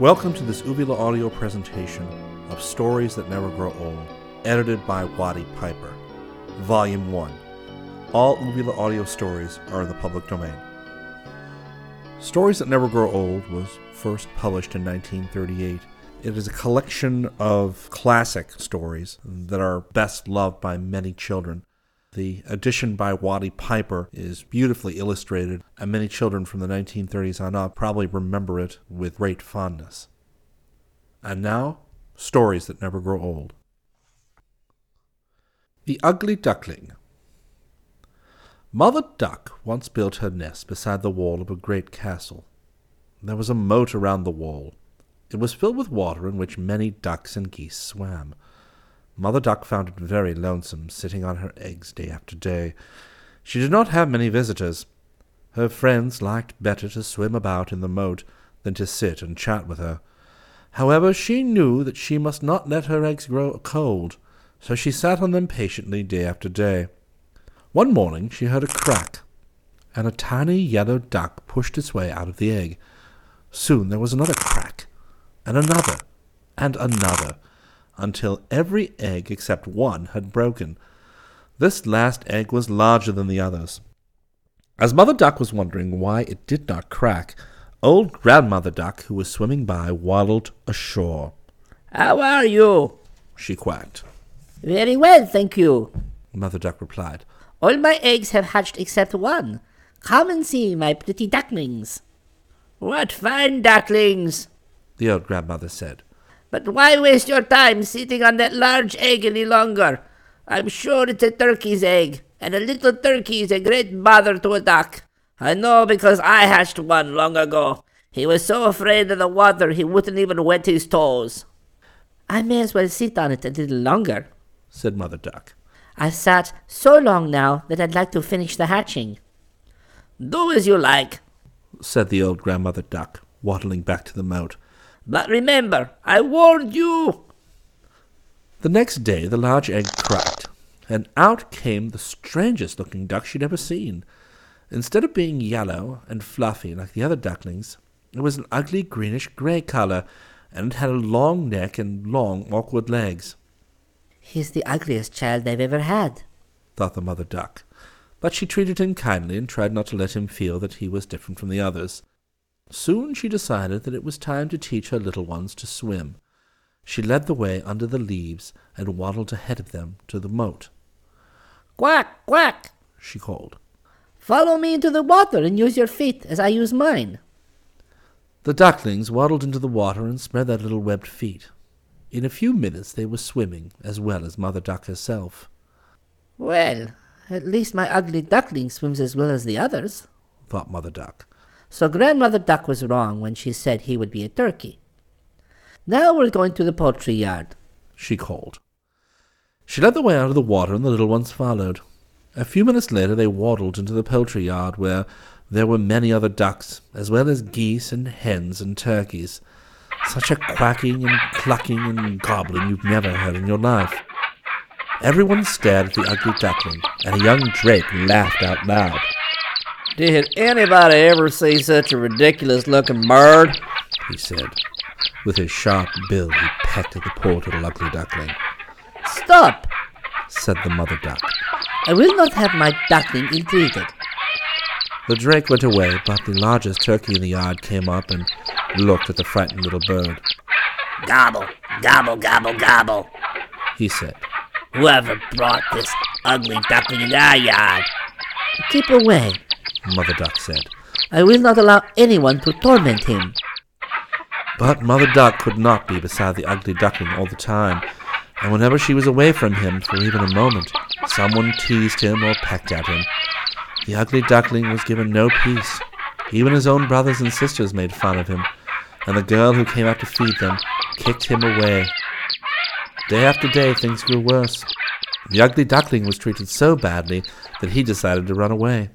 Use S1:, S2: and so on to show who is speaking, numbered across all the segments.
S1: Welcome to this Uvula audio presentation of Stories That Never Grow Old, edited by Watty Piper. Volume 1. All Uvula audio stories are in the public domain. Stories That Never Grow Old was first published in 1938. It is a collection of classic stories that are best loved by many children. The edition by Watty Piper is beautifully illustrated, and many children from the 1930s on up probably remember it with great fondness. And now, stories that never grow old. The Ugly Duckling. Mother Duck once built her nest beside the wall of a great castle. There was a moat around the wall. It was filled with water in which many ducks and geese swam. Mother Duck found it very lonesome, sitting on her eggs day after day. She did not have many visitors. Her friends liked better to swim about in the moat than to sit and chat with her. However, she knew that she must not let her eggs grow cold, so she sat on them patiently day after day. One morning she heard a crack, and a tiny yellow duck pushed its way out of the egg. Soon there was another crack, and another, and another until every egg except one had broken. This last egg was larger than the others. As Mother Duck was wondering why it did not crack, old Grandmother Duck, who was swimming by, waddled ashore.
S2: How are you?
S1: she quacked.
S2: Very well, thank you.
S1: Mother Duck replied.
S2: All my eggs have hatched except one. Come and see my pretty ducklings. What fine ducklings!
S1: The old grandmother said.
S2: But why waste your time sitting on that large egg any longer? I'm sure it's a turkey's egg, and a little turkey is a great bother to a duck. I know because I hatched one long ago. He was so afraid of the water he wouldn't even wet his toes. I may as well sit on it a little longer,
S1: said Mother Duck.
S2: I've sat so long now that I'd like to finish the hatching. Do as you like,
S1: said the old grandmother duck, waddling back to the moat.
S2: But remember, I warned you.
S1: The next day the large egg cracked, and out came the strangest looking duck she'd ever seen. Instead of being yellow and fluffy like the other ducklings, it was an ugly greenish grey colour, and it had a long neck and long, awkward legs.
S2: He's the ugliest child I've ever had,
S1: thought the mother duck. But she treated him kindly and tried not to let him feel that he was different from the others. Soon she decided that it was time to teach her little ones to swim. She led the way under the leaves and waddled ahead of them to the moat.
S2: Quack, quack,
S1: she called.
S2: Follow me into the water and use your feet as I use mine.
S1: The ducklings waddled into the water and spread their little webbed feet. In a few minutes they were swimming as well as Mother Duck herself.
S2: Well, at least my ugly duckling swims as well as the others,
S1: thought Mother Duck.
S2: So Grandmother Duck was wrong when she said he would be a turkey. Now we're going to the poultry yard,
S1: she called. She led the way out of the water, and the little ones followed. A few minutes later, they waddled into the poultry yard, where there were many other ducks, as well as geese and hens and turkeys. Such a quacking and clucking and gobbling you've never heard in your life. Everyone stared at the ugly duckling, and a young drake laughed out loud.
S3: Did anybody ever see such a ridiculous looking bird?
S1: he said. With his sharp bill, he pecked at the poor little ugly duckling.
S2: Stop,
S1: said the mother duck.
S2: I will not have my duckling ill-treated.
S1: The drake went away, but the largest turkey in the yard came up and looked at the frightened little bird.
S2: Gobble, gobble, gobble, gobble,
S1: he said.
S2: Whoever brought this ugly duckling in our yard? Keep away,
S1: Mother Duck said.
S2: I will not allow anyone to torment him.
S1: But Mother Duck could not be beside the ugly duckling all the time, and whenever she was away from him for even a moment, someone teased him or pecked at him. The ugly duckling was given no peace. Even his own brothers and sisters made fun of him, and the girl who came out to feed them kicked him away. Day after day, things grew worse. The ugly duckling was treated so badly that he decided to run away.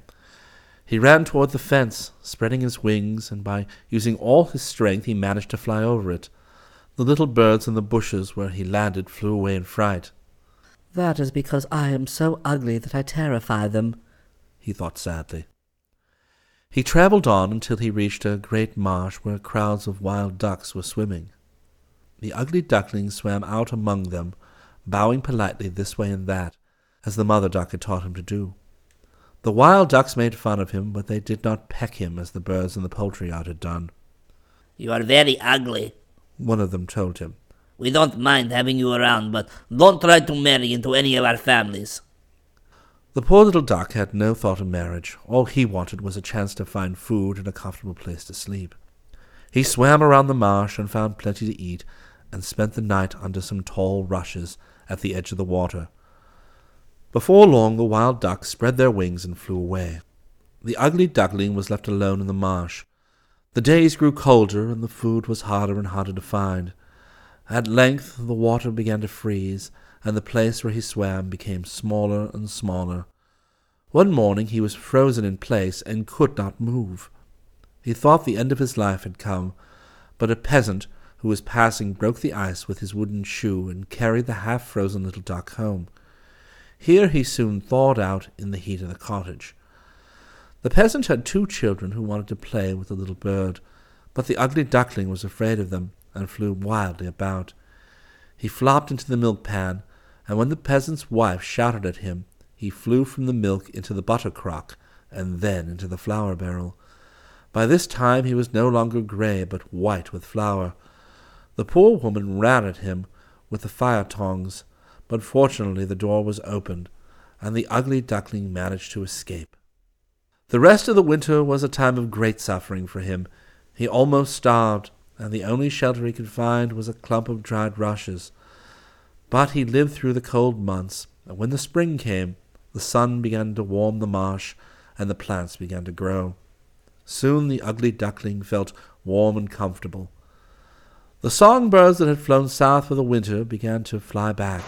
S1: He ran toward the fence, spreading his wings, and by using all his strength he managed to fly over it. The little birds in the bushes where he landed flew away in fright.
S2: That is because I am so ugly that I terrify them,
S1: he thought sadly. He travelled on until he reached a great marsh where crowds of wild ducks were swimming. The ugly duckling swam out among them, bowing politely this way and that, as the mother duck had taught him to do. The wild ducks made fun of him, but they did not peck him as the birds in the poultry yard had done.
S2: You are very ugly.
S1: One of them told him.
S2: We don't mind having you around, but don't try to marry into any of our families.
S1: The poor little duck had no thought of marriage. All he wanted was a chance to find food and a comfortable place to sleep. He swam around the marsh and found plenty to eat, and spent the night under some tall rushes at the edge of the water. Before long the wild ducks spread their wings and flew away. The ugly duckling was left alone in the marsh. The days grew colder, and the food was harder and harder to find. At length the water began to freeze, and the place where he swam became smaller and smaller. One morning he was frozen in place and could not move. He thought the end of his life had come, but a peasant who was passing broke the ice with his wooden shoe and carried the half frozen little duck home. Here he soon thawed out in the heat of the cottage. The peasant had two children who wanted to play with the little bird, but the ugly duckling was afraid of them and flew wildly about. He flopped into the milk pan and when the peasant's wife shouted at him, he flew from the milk into the butter crock, and then into the flour barrel. By this time he was no longer grey, but white with flour. The poor woman ran at him with the fire tongs, but fortunately the door was opened, and the ugly duckling managed to escape. The rest of the winter was a time of great suffering for him. He almost starved, and the only shelter he could find was a clump of dried rushes. But he lived through the cold months, and when the spring came, the sun began to warm the marsh, and the plants began to grow. Soon the ugly duckling felt warm and comfortable. The songbirds that had flown south for the winter began to fly back.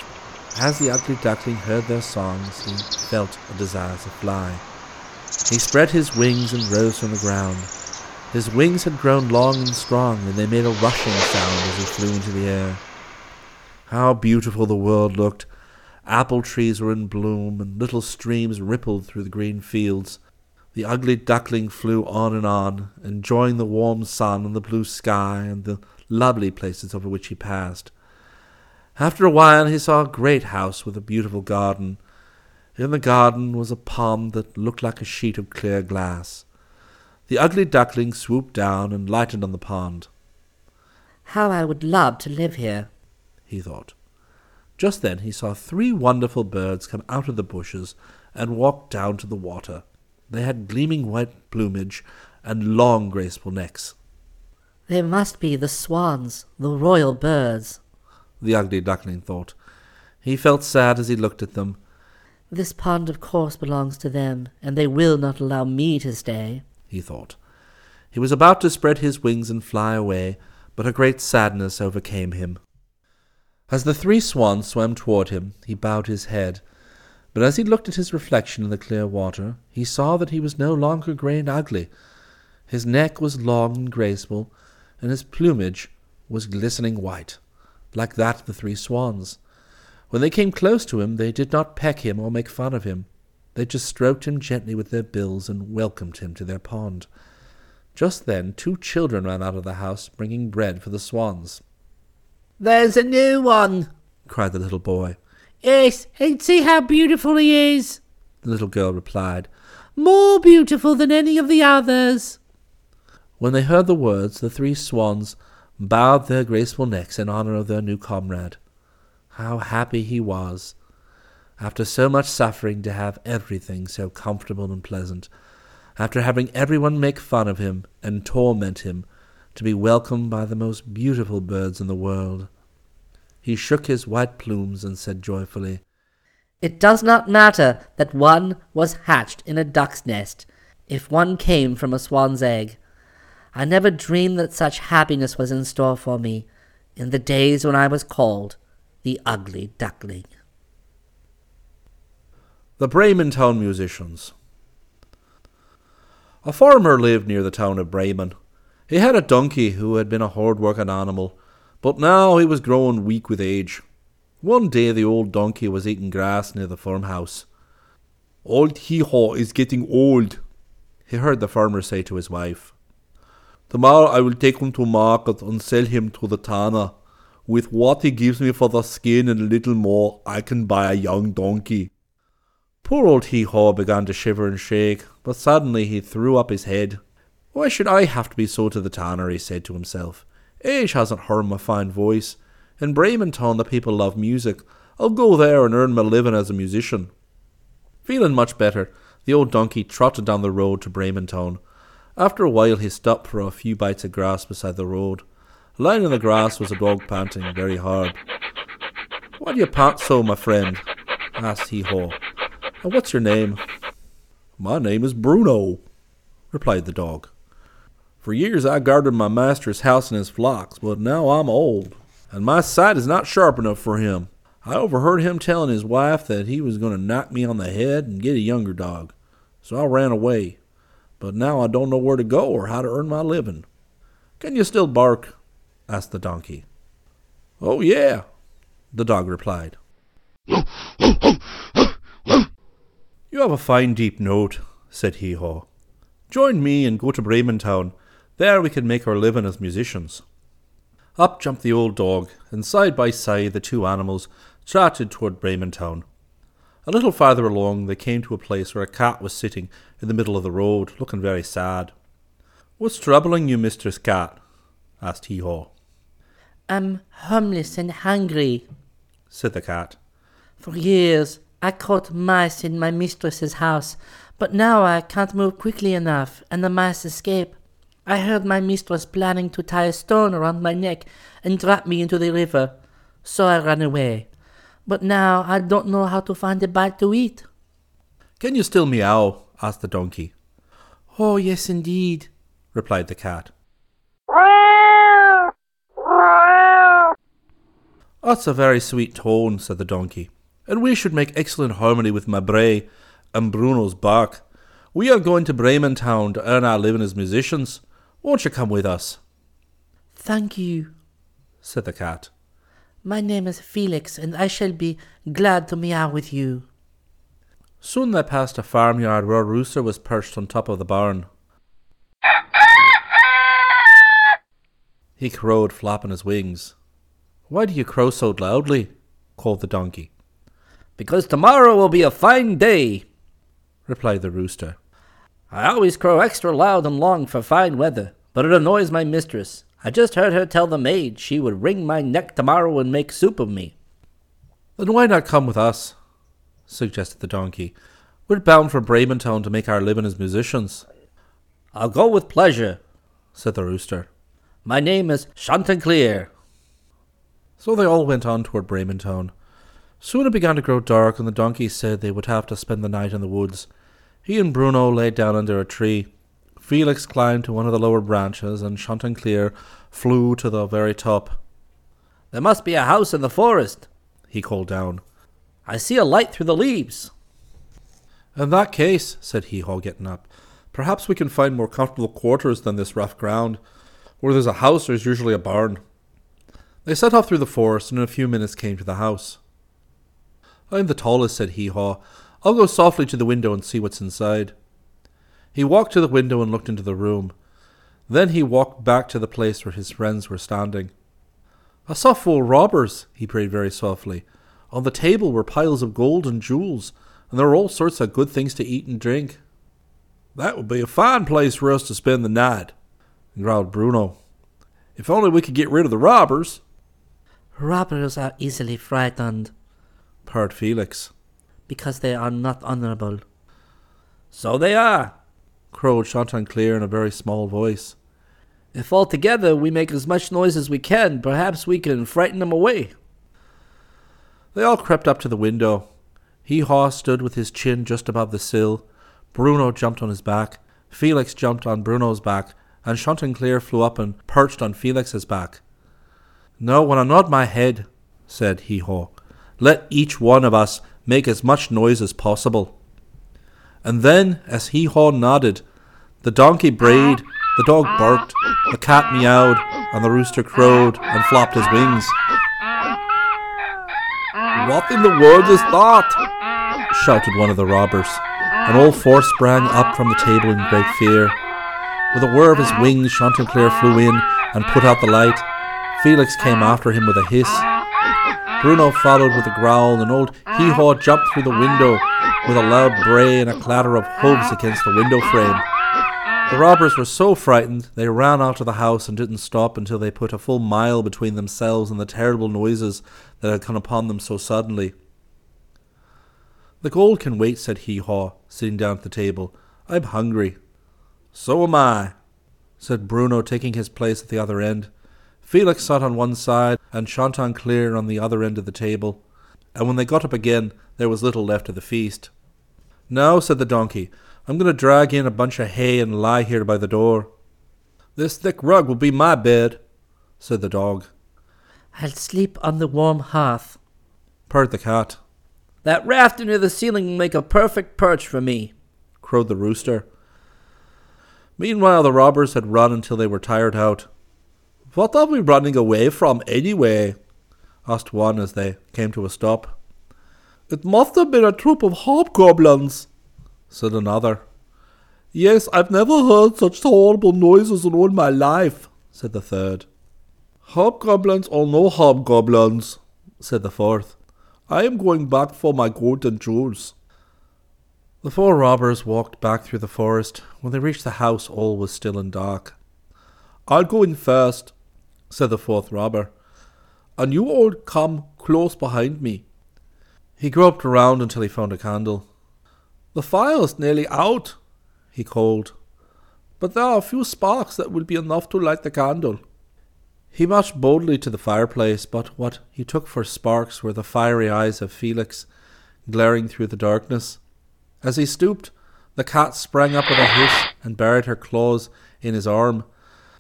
S1: As the ugly duckling heard their songs, he felt a desire to fly. He spread his wings and rose from the ground. His wings had grown long and strong, and they made a rushing sound as he flew into the air. How beautiful the world looked! Apple trees were in bloom, and little streams rippled through the green fields. The ugly duckling flew on and on, enjoying the warm sun and the blue sky and the lovely places over which he passed. After a while he saw a great house with a beautiful garden. In the garden was a pond that looked like a sheet of clear glass. The ugly duckling swooped down and lighted on the pond.
S3: How I would love to live here,
S1: he thought. Just then he saw three wonderful birds come out of the bushes and walk down to the water. They had gleaming white plumage and long graceful necks.
S3: They must be the swans, the royal birds,
S1: the ugly duckling thought. He felt sad as he looked at them.
S3: This pond of course belongs to them, and they will not allow me to stay,
S1: he thought. He was about to spread his wings and fly away, but a great sadness overcame him. As the three swans swam toward him, he bowed his head, but as he looked at his reflection in the clear water, he saw that he was no longer grey and ugly. His neck was long and graceful, and his plumage was glistening white, like that of the three swans. When they came close to him, they did not peck him or make fun of him. They just stroked him gently with their bills and welcomed him to their pond. Just then two children ran out of the house, bringing bread for the swans.
S2: There's a new one,
S1: cried the little boy.
S2: Yes, and see how beautiful he is,
S1: the little girl replied.
S2: More beautiful than any of the others.
S1: When they heard the words, the three swans bowed their graceful necks in honor of their new comrade. How happy he was, after so much suffering, to have everything so comfortable and pleasant, after having everyone make fun of him and torment him to be welcomed by the most beautiful birds in the world. He shook his white plumes and said joyfully,
S3: It does not matter that one was hatched in a duck's nest, if one came from a swan's egg. I never dreamed that such happiness was in store for me in the days when I was called the ugly duckling.
S1: The Bremen Town Musicians A farmer lived near the town of Bremen. He had a donkey who had been a hard working animal, but now he was growing weak with age. One day the old donkey was eating grass near the farmhouse. Old Hee Haw is getting old, he heard the farmer say to his wife. Tomorrow I will take him to market and sell him to the tanner. With what he gives me for the skin and a little more, I can buy a young donkey. Poor old Hee Haw began to shiver and shake, but suddenly he threw up his head. Why should I have to be sold to the tanner? he said to himself. Age hasn't harmed my fine voice. In Brementown the people love music. I'll go there and earn my living as a musician. Feeling much better, the old donkey trotted down the road to Brementown. After a while he stopped for a few bites of grass beside the road. Lying in the grass was a dog panting very hard. Why do you pant so, my friend? asked Hee Haw. And what's your name? My name is Bruno, replied the dog. For years I guarded my master's house and his flocks, but now I'm old, and my sight is not sharp enough for him. I overheard him telling his wife that he was going to knock me on the head and get a younger dog, so I ran away. But now I don't know where to go or how to earn my living. Can you still bark? asked the donkey. Oh, yeah, the dog replied. You have a fine deep note, said Hee Haw. Join me and go to Bremen Town. There we can make our living as musicians. Up jumped the old dog, and side by side the two animals trotted toward Brementown. A little farther along, they came to a place where a cat was sitting in the middle of the road, looking very sad. What's troubling you, Mistress Cat? asked Hee Haw.
S3: I'm homeless and hungry,
S1: said the cat.
S3: For years I caught mice in my mistress's house, but now I can't move quickly enough, and the mice escape. I heard my mistress planning to tie a stone around my neck and drop me into the river, so I ran away but now I don't know how to find a bite to eat.
S1: Can you still meow? asked the donkey.
S3: Oh, yes, indeed, replied the cat.
S1: That's a very sweet tone, said the donkey, and we should make excellent harmony with my bray and Bruno's bark. We are going to Bremen Town to earn our living as musicians. Won't you come with us?
S3: Thank you,
S1: said the cat.
S3: My name is Felix, and I shall be glad to meow with you.
S1: Soon they passed a farmyard where a rooster was perched on top of the barn. He crowed, flapping his wings. Why do you crow so loudly? called the donkey.
S2: Because tomorrow will be a fine day,
S1: replied the rooster.
S2: I always crow extra loud and long for fine weather, but it annoys my mistress. I just heard her tell the maid she would wring my neck tomorrow and make soup of me.
S1: Then why not come with us? suggested the donkey. We're bound for Brementown to make our living as musicians.
S2: I'll go with pleasure,
S1: said the rooster.
S2: My name is Chanticleer.
S1: So they all went on toward Brementown. Soon it began to grow dark, and the donkey said they would have to spend the night in the woods. He and Bruno lay down under a tree. Felix climbed to one of the lower branches, and Chanticleer flew to the very top.
S2: There must be a house in the forest,
S1: he called down.
S2: I see a light through the leaves.
S1: In that case, said Hee Haw, getting up, perhaps we can find more comfortable quarters than this rough ground. Where there's a house, there's usually a barn. They set off through the forest, and in a few minutes came to the house. I'm the tallest, said Hee Haw. I'll go softly to the window and see what's inside. He walked to the window and looked into the room. Then he walked back to the place where his friends were standing. I saw four robbers, he prayed very softly. On the table were piles of gold and jewels, and there were all sorts of good things to eat and drink. That would be a fine place for us to spend the night, growled Bruno. If only we could get rid of the robbers.
S3: Robbers are easily frightened,
S1: purred Felix.
S3: Because they are not honorable.
S2: So they are,
S1: crowed Chanticleer in a very small voice.
S2: If all together we make as much noise as we can, perhaps we can frighten them away.
S1: They all crept up to the window. Hee Haw stood with his chin just above the sill. Bruno jumped on his back. Felix jumped on Bruno's back, and Chanticleer flew up and perched on Felix's back. No, when I nod my head, said Hee Haw, let each one of us make as much noise as possible. And then, as Hee Haw nodded, the donkey brayed, the dog barked, the cat meowed, and the rooster crowed and flopped his wings. What in the world is that? shouted one of the robbers. and all four sprang up from the table in great fear. With a whir of his wings, Chanticleer flew in and put out the light. Felix came after him with a hiss. Bruno followed with a growl, and old Hee-Haw jumped through the window with a loud bray and a clatter of hooves against the window frame. The robbers were so frightened they ran out of the house and didn't stop until they put a full mile between themselves and the terrible noises that had come upon them so suddenly. The gold can wait, said Hee Haw, sitting down at the table. I'm hungry. So am I, said Bruno, taking his place at the other end. Felix sat on one side and Chanticleer on the other end of the table, and when they got up again, there was little left of the feast. Now, said the donkey, I'm going to drag in a bunch of hay and lie here by the door. This thick rug will be my bed, said the dog.
S3: I'll sleep on the warm hearth,
S1: purred the cat.
S2: That raft near the ceiling will make a perfect perch for me,
S1: crowed the rooster. Meanwhile, the robbers had run until they were tired out. What are we running away from, anyway? asked one as they came to a stop. It must have been a troop of hobgoblins, said another. Yes, I've never heard such horrible noises in all my life, said the third. Hobgoblins or no hobgoblins, said the fourth. I am going back for my golden jewels. The four robbers walked back through the forest. When they reached the house, all was still and dark. I'll go in first, said the fourth robber, and you all come close behind me. He groped around until he found a candle. The fire's nearly out, he called, but there are a few sparks that will be enough to light the candle. He marched boldly to the fireplace, but what he took for sparks were the fiery eyes of Felix, glaring through the darkness. As he stooped, the cat sprang up with a hiss and buried her claws in his arm.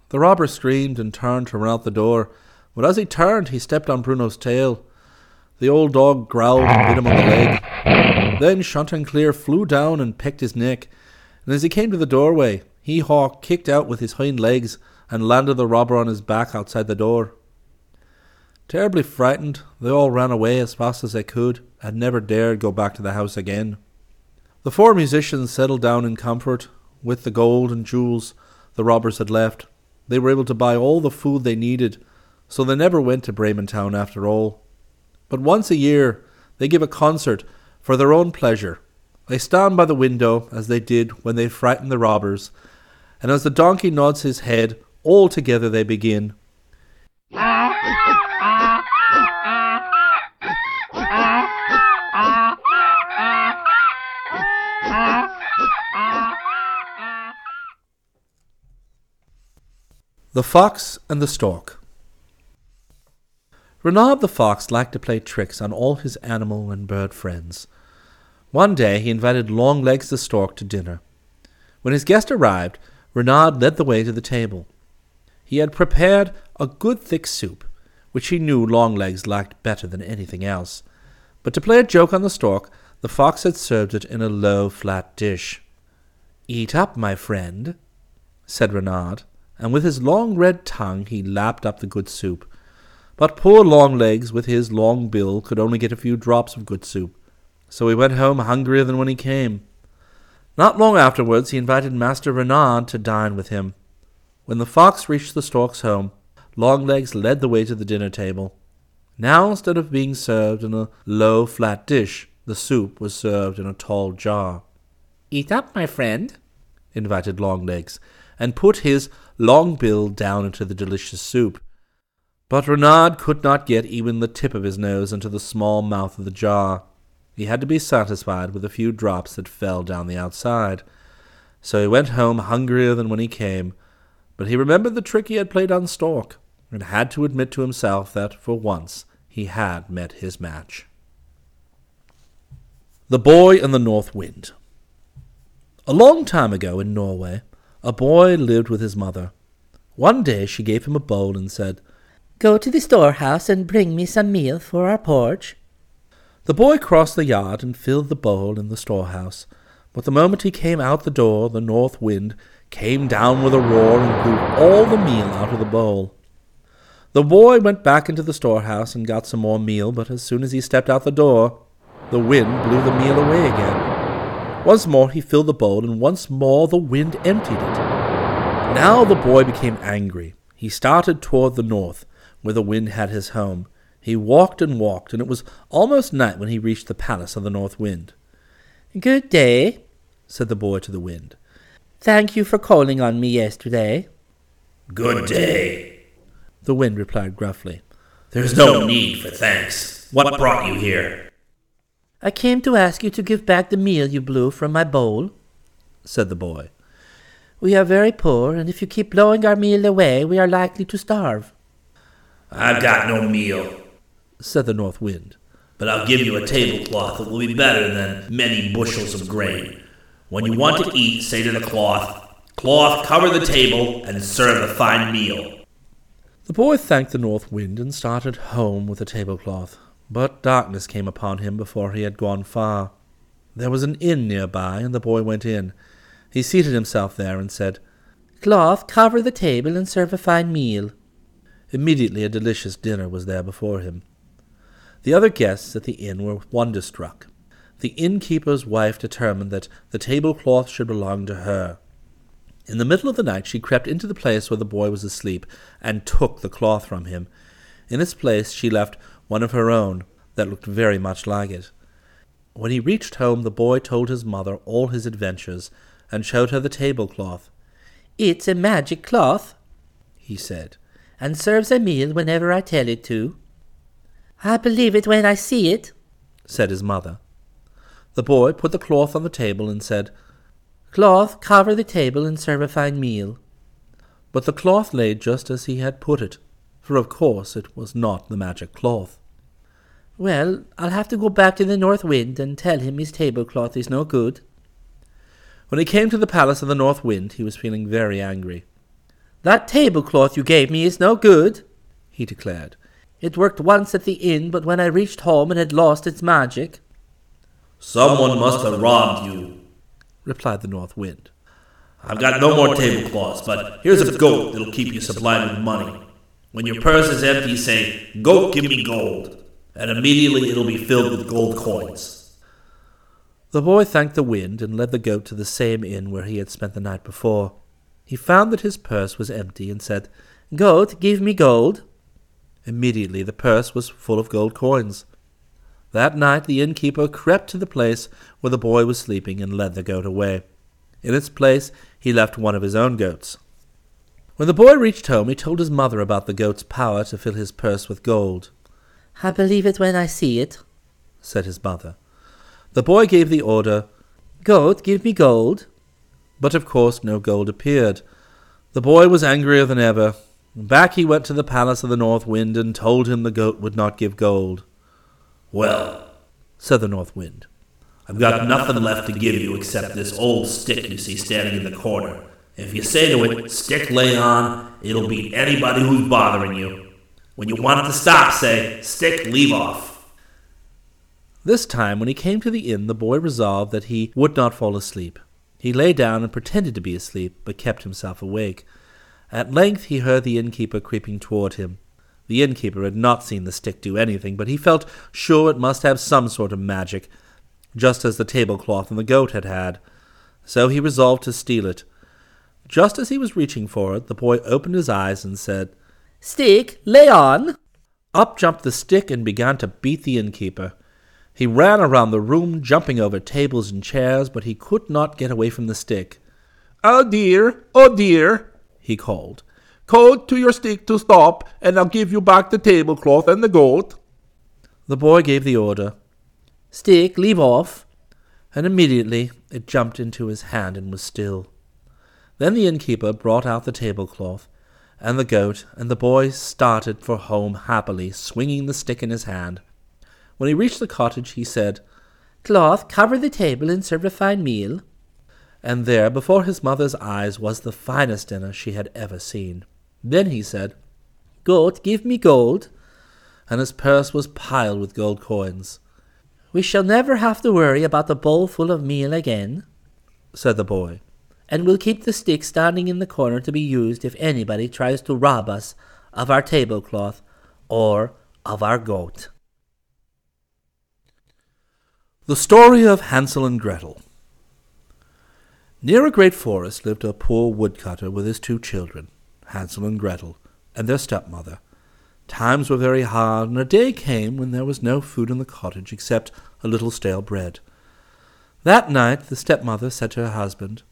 S1: The robber screamed and turned to run out the door, but as he turned, he stepped on Bruno's tail. The old dog growled and bit him on the leg. Then Chanticleer flew down and pecked his neck, and as he came to the doorway, Hee Haw kicked out with his hind legs and landed the robber on his back outside the door. Terribly frightened, they all ran away as fast as they could and never dared go back to the house again. The four musicians settled down in comfort with the gold and jewels the robbers had left. They were able to buy all the food they needed, so they never went to Bremen Town after all. But once a year they give a concert for their own pleasure. They stand by the window as they did when they frightened the robbers, and as the donkey nods his head, all together they begin. The Fox and the Stork Reynard the fox liked to play tricks on all his animal and bird friends. One day he invited Longlegs the stork to dinner. When his guest arrived, Reynard led the way to the table. He had prepared a good thick soup, which he knew Longlegs liked better than anything else. But to play a joke on the stork, the fox had served it in a low, flat dish. Eat up, my friend, said Reynard, and with his long red tongue he lapped up the good soup. But poor Longlegs, with his long bill, could only get a few drops of good soup, so he went home hungrier than when he came. Not long afterwards he invited Master Reynard to dine with him. When the fox reached the stork's home, Longlegs led the way to the dinner table. Now, instead of being served in a low, flat dish, the soup was served in a tall jar. Eat up, my friend, invited Longlegs, and put his long bill down into the delicious soup. But Reynard could not get even the tip of his nose into the small mouth of the jar. He had to be satisfied with a few drops that fell down the outside. So he went home hungrier than when he came, but he remembered the trick he had played on Stork, and had to admit to himself that, for once, he had met his match. The Boy and the North Wind A long time ago in Norway, a boy lived with his mother. One day she gave him a bowl and said,
S3: Go to the storehouse and bring me some meal for our porridge.
S1: The boy crossed the yard and filled the bowl in the storehouse, but the moment he came out the door, the north wind came down with a roar and blew all the meal out of the bowl. The boy went back into the storehouse and got some more meal, but as soon as he stepped out the door, the wind blew the meal away again. Once more he filled the bowl, and once more the wind emptied it. Now the boy became angry. He started toward the north, where the wind had his home. He walked and walked, and it was almost night when he reached the palace of the north wind.
S2: Good day,
S1: said the boy to the wind.
S2: Thank you for calling on me yesterday.
S4: Good day,
S1: the wind replied gruffly.
S4: There's no need for thanks. What brought you here?
S2: I came to ask you to give back the meal you blew from my bowl,
S1: said the boy.
S2: We are very poor, and if you keep blowing our meal away, we are likely to starve.
S4: I've got no meal,
S1: said the north wind.
S4: But I'll give you a tablecloth that will be better than many bushels of grain. When you want to eat, say to the cloth, Cloth, cover the table and serve a fine meal.
S1: The boy thanked the north wind and started home with the tablecloth. But darkness came upon him before he had gone far. There was an inn near by, and the boy went in. He seated himself there and said,
S2: Cloth, cover the table and serve a fine meal.
S1: Immediately a delicious dinner was there before him. The other guests at the inn were wonderstruck. The innkeeper's wife determined that the tablecloth should belong to her. In the middle of the night she crept into the place where the boy was asleep, and took the cloth from him. In its place she left one of her own, that looked very much like it. When he reached home the boy told his mother all his adventures, and showed her the tablecloth.
S2: It's a magic cloth,
S1: he said,
S2: and serves a meal whenever I tell it to. I believe it when I see it,
S1: said his mother. The boy put the cloth on the table and said,
S2: Cloth, cover the table and serve a fine meal.
S1: But the cloth lay just as he had put it, for of course it was not the magic cloth.
S2: Well, I'll have to go back to the North Wind and tell him his tablecloth is no good.
S1: When he came to the palace of the North Wind, he was feeling very angry.
S2: That tablecloth you gave me is no good, he declared. It worked once at the inn, but when I reached home it had lost its magic.
S4: Someone must have robbed you,
S1: replied the North Wind.
S4: I've got no more tablecloths, but here's a goat that'll keep you supplied with money. When your purse is empty, say, Goat, give me gold, and immediately it'll be filled with gold coins.
S1: The boy thanked the wind and led the goat to the same inn where he had spent the night before. He found that his purse was empty and said,
S2: Goat, give me gold.
S1: Immediately the purse was full of gold coins. That night the innkeeper crept to the place where the boy was sleeping and led the goat away. In its place he left one of his own goats. When the boy reached home, he told his mother about the goat's power to fill his purse with gold.
S2: I believe it when I see it,
S1: said his mother. The boy gave the order,
S2: Goat, give me gold.
S1: But of course no gold appeared. The boy was angrier than ever. Back he went to the palace of the North Wind and told him the goat would not give gold.
S4: Well,
S1: said the North Wind,
S4: I've got nothing left to give you except this old stick you see standing in the corner. If you say to it, stick lay on, it'll beat anybody who's bothering you. When you want it to stop, say, stick leave off.
S1: This time, when he came to the inn, the boy resolved that he would not fall asleep. He lay down and pretended to be asleep, but kept himself awake. At length he heard the innkeeper creeping toward him. The innkeeper had not seen the stick do anything, but he felt sure it must have some sort of magic, just as the tablecloth and the goat had had. So he resolved to steal it. Just as he was reaching for it, the boy opened his eyes and said,
S2: Stick, lay on.
S1: Up jumped the stick and began to beat the innkeeper. He ran around the room, jumping over tables and chairs, but he could not get away from the stick.
S5: Oh dear, oh dear, he called. Call to your stick to stop, and I'll give you back the tablecloth and the goat.
S1: The boy gave the order.
S2: Stick, leave off.
S1: And immediately it jumped into his hand and was still. Then the innkeeper brought out the tablecloth and the goat, and the boy started for home happily, swinging the stick in his hand. When he reached the cottage, he said,
S2: Cloth, cover the table and serve a fine meal.
S1: And there, before his mother's eyes, was the finest dinner she had ever seen. Then he said,
S2: Goat, give me gold.
S1: And his purse was piled with gold coins.
S2: We shall never have to worry about the bowl full of meal again,
S1: said the boy
S2: and we'll keep the stick standing in the corner to be used if anybody tries to rob us of our tablecloth or of our goat.
S1: The Story of Hansel and Gretel Near a great forest lived a poor woodcutter with his two children, Hansel and Gretel, and their stepmother. Times were very hard, and a day came when there was no food in the cottage except a little stale bread. That night the stepmother said to her husband,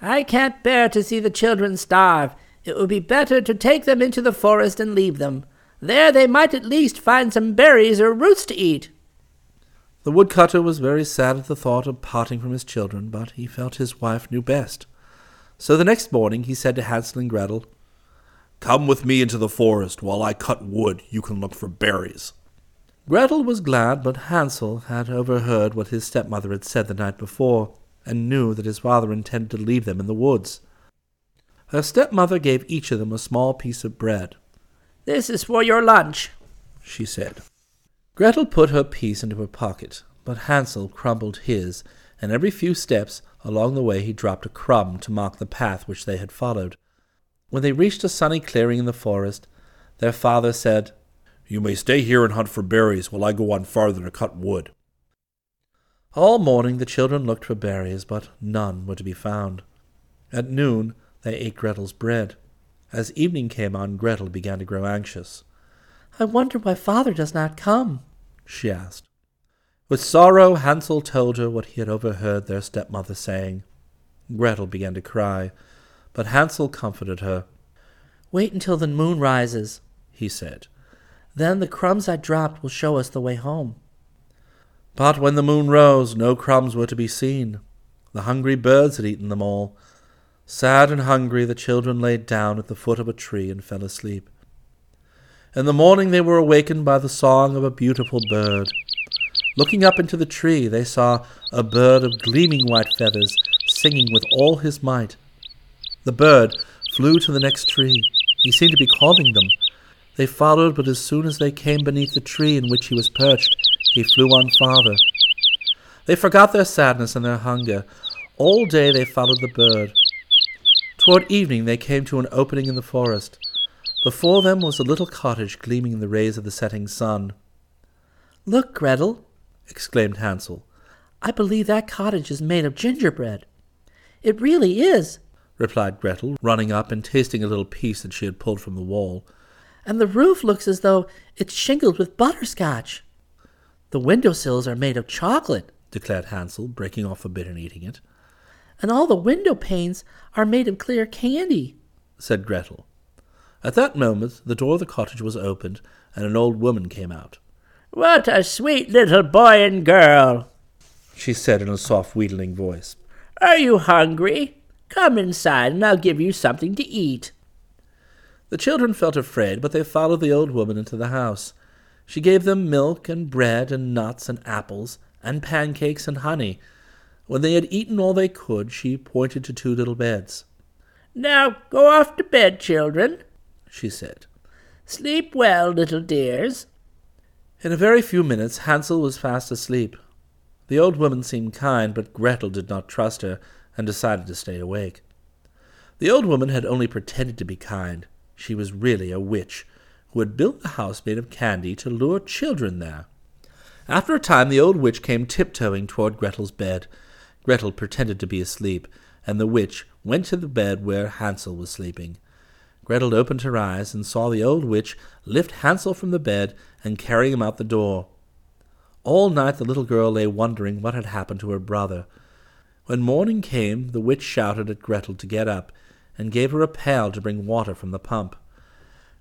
S2: I can't bear to see the children starve. It would be better to take them into the forest and leave them. There they might at least find some berries or roots to eat.
S1: The woodcutter was very sad at the thought of parting from his children, but he felt his wife knew best. So the next morning he said to Hansel and Gretel,
S6: Come with me into the forest. While I cut wood, you can look for berries.
S1: Gretel was glad, but Hansel had overheard what his stepmother had said the night before, and knew that his father intended to leave them in the woods. Her stepmother gave each of them a small piece of bread.
S2: This is for your lunch,
S1: she said. Gretel put her piece into her pocket, but Hansel crumbled his, and every few steps along the way he dropped a crumb to mark the path which they had followed. When they reached a sunny clearing in the forest, their father said,
S6: You may stay here and hunt for berries while I go on farther to cut wood.
S1: All morning the children looked for berries, but none were to be found. At noon they ate Gretel's bread. As evening came on, Gretel began to grow anxious.
S3: I wonder why father does not come,
S1: she asked. With sorrow, Hansel told her what he had overheard their stepmother saying. Gretel began to cry, but Hansel comforted her.
S3: Wait until the moon rises,
S1: he said.
S3: Then the crumbs I dropped will show us the way home.
S1: But when the moon rose, no crumbs were to be seen. The hungry birds had eaten them all. Sad and hungry, the children laid down at the foot of a tree and fell asleep. In the morning they were awakened by the song of a beautiful bird. Looking up into the tree, they saw a bird of gleaming white feathers singing with all his might. The bird flew to the next tree. He seemed to be calling them. They followed, but as soon as they came beneath the tree in which he was perched, he flew on farther. They forgot their sadness and their hunger. All day they followed the bird. Toward evening they came to an opening in the forest. Before them was a little cottage gleaming in the rays of the setting sun.
S3: Look, Gretel,
S1: exclaimed Hansel.
S3: I believe that cottage is made of gingerbread. It really is,
S1: replied Gretel, running up and tasting a little piece that she had pulled from the wall.
S3: And the roof looks as though it's shingled with butterscotch. The window sills are made of chocolate,
S1: declared Hansel, breaking off a bit and eating it.
S3: And all the window panes are made of clear candy,
S1: said Gretel. At that moment the door of the cottage was opened, and an old woman came out.
S2: What a sweet little boy and girl,
S1: she said in a soft, wheedling voice.
S2: Are you hungry? Come inside, and I'll give you something to eat.
S1: The children felt afraid, but they followed the old woman into the house. She gave them milk and bread and nuts and apples and pancakes and honey. When they had eaten all they could, she pointed to two little beds.
S2: Now go off to bed, children
S1: she said.
S2: Sleep well, little dears.
S1: In a very few minutes Hansel was fast asleep. The old woman seemed kind, but Gretel did not trust her, and decided to stay awake. The old woman had only pretended to be kind. She was really a witch, who had built a house made of candy to lure children there. After a time the old witch came tiptoeing toward Gretel's bed. Gretel pretended to be asleep, and the witch went to the bed where Hansel was sleeping. Gretel opened her eyes and saw the old witch lift Hansel from the bed and carry him out the door. All night the little girl lay wondering what had happened to her brother. When morning came, the witch shouted at Gretel to get up, and gave her a pail to bring water from the pump.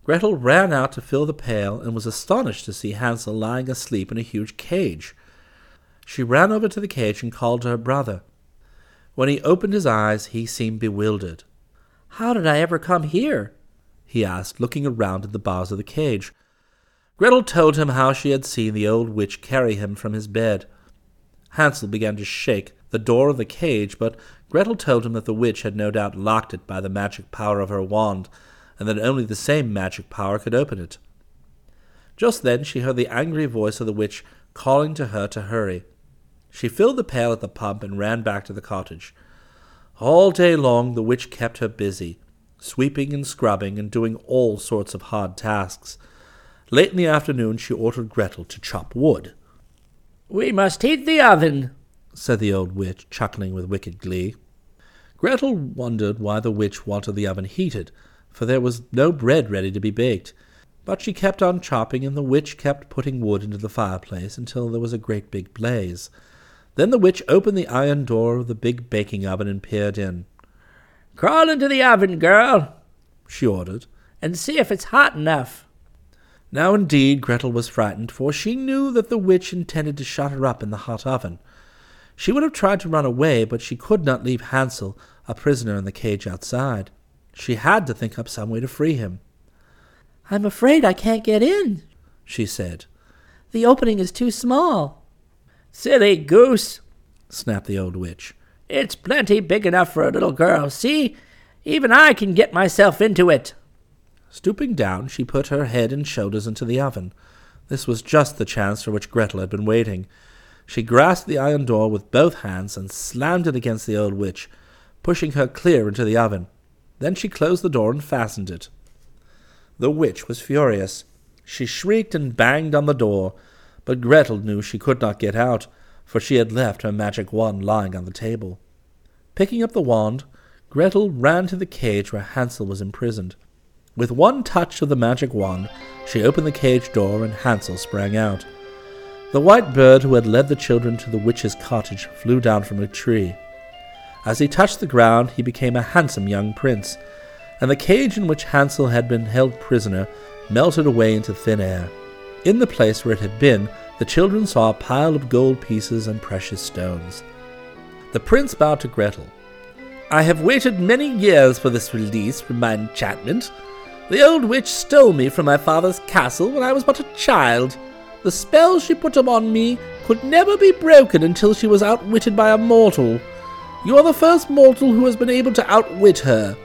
S1: Gretel ran out to fill the pail, and was astonished to see Hansel lying asleep in a huge cage. She ran over to the cage and called to her brother. When he opened his eyes, he seemed bewildered.
S3: How did I ever come here?
S1: He asked, looking around at the bars of the cage. Gretel told him how she had seen the old witch carry him from his bed. Hansel began to shake the door of the cage, but Gretel told him that the witch had no doubt locked it by the magic power of her wand, and that only the same magic power could open it. Just then she heard the angry voice of the witch calling to her to hurry. She filled the pail at the pump and ran back to the cottage. All day long the witch kept her busy, sweeping and scrubbing and doing all sorts of hard tasks. Late in the afternoon she ordered Gretel to chop wood.
S2: We must heat the oven,
S1: said the old witch, chuckling with wicked glee. Gretel wondered why the witch wanted the oven heated, for there was no bread ready to be baked. But she kept on chopping, and the witch kept putting wood into the fireplace until there was a great big blaze. Then the witch opened the iron door of the big baking oven and peered in.
S2: Crawl into the oven, girl,
S1: She ordered.
S2: and see if it's hot enough.
S1: Now indeed Gretel was frightened, for she knew that the witch intended to shut her up in the hot oven. She would have tried to run away, but she could not leave Hansel a prisoner in the cage outside. She had to think up some way to free him.
S3: I'm afraid I can't get in.
S1: She said,
S3: The opening is too small.
S2: Silly goose.
S1: snapped the old witch.
S2: It's plenty big enough for a little girl. See? Even I can get myself into it.
S1: Stooping down, she put her head and shoulders into the oven. This was just the chance for which Gretel had been waiting. She grasped the iron door with both hands and slammed it against the old witch, pushing her clear into the oven. Then she closed the door and fastened it. The witch was furious. She shrieked and banged on the door, but Gretel knew she could not get out, for she had left her magic wand lying on the table. Picking up the wand, Gretel ran to the cage where Hansel was imprisoned. With one touch of the magic wand, she opened the cage door and Hansel sprang out. The white bird who had led the children to the witch's cottage flew down from a tree. As he touched the ground, he became a handsome young prince, and the cage in which Hansel had been held prisoner melted away into thin air. In the place where it had been, the children saw a pile of gold pieces and precious stones. The prince bowed to Gretel. I have waited many years for this release from my enchantment. The old witch stole me from my father's castle when I was but a child. The spell she put upon me could never be broken until she was outwitted by a mortal. You are the first mortal who has been able to outwit her,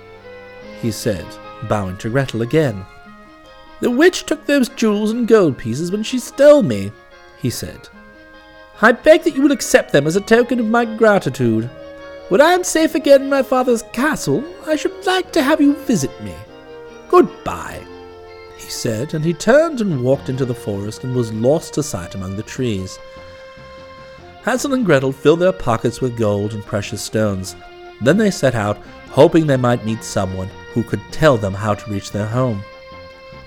S1: he said, bowing to Gretel again. The witch took those jewels and gold pieces when she stole me, he said. I beg that you will accept them as a token of my gratitude. When I am safe again in my father's castle, I should like to have you visit me. Goodbye, he said, and he turned and walked into the forest and was lost to sight among the trees. Hansel and Gretel filled their pockets with gold and precious stones. Then they set out, hoping they might meet someone who could tell them how to reach their home.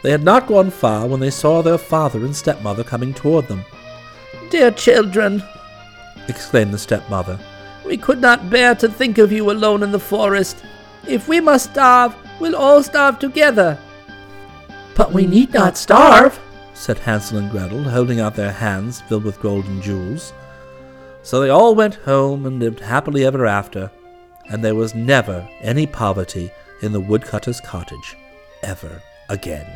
S1: They had not gone far when they saw their father and stepmother coming toward them.
S2: Dear children,
S1: exclaimed the stepmother.
S2: we could not bear to think of you alone in the forest. If we must starve, we'll all starve together.
S3: But we need not starve.
S1: said Hansel and Gretel, holding out their hands filled with gold and jewels. So they all went home and lived happily ever after, and there was never any poverty in the woodcutter's cottage ever again.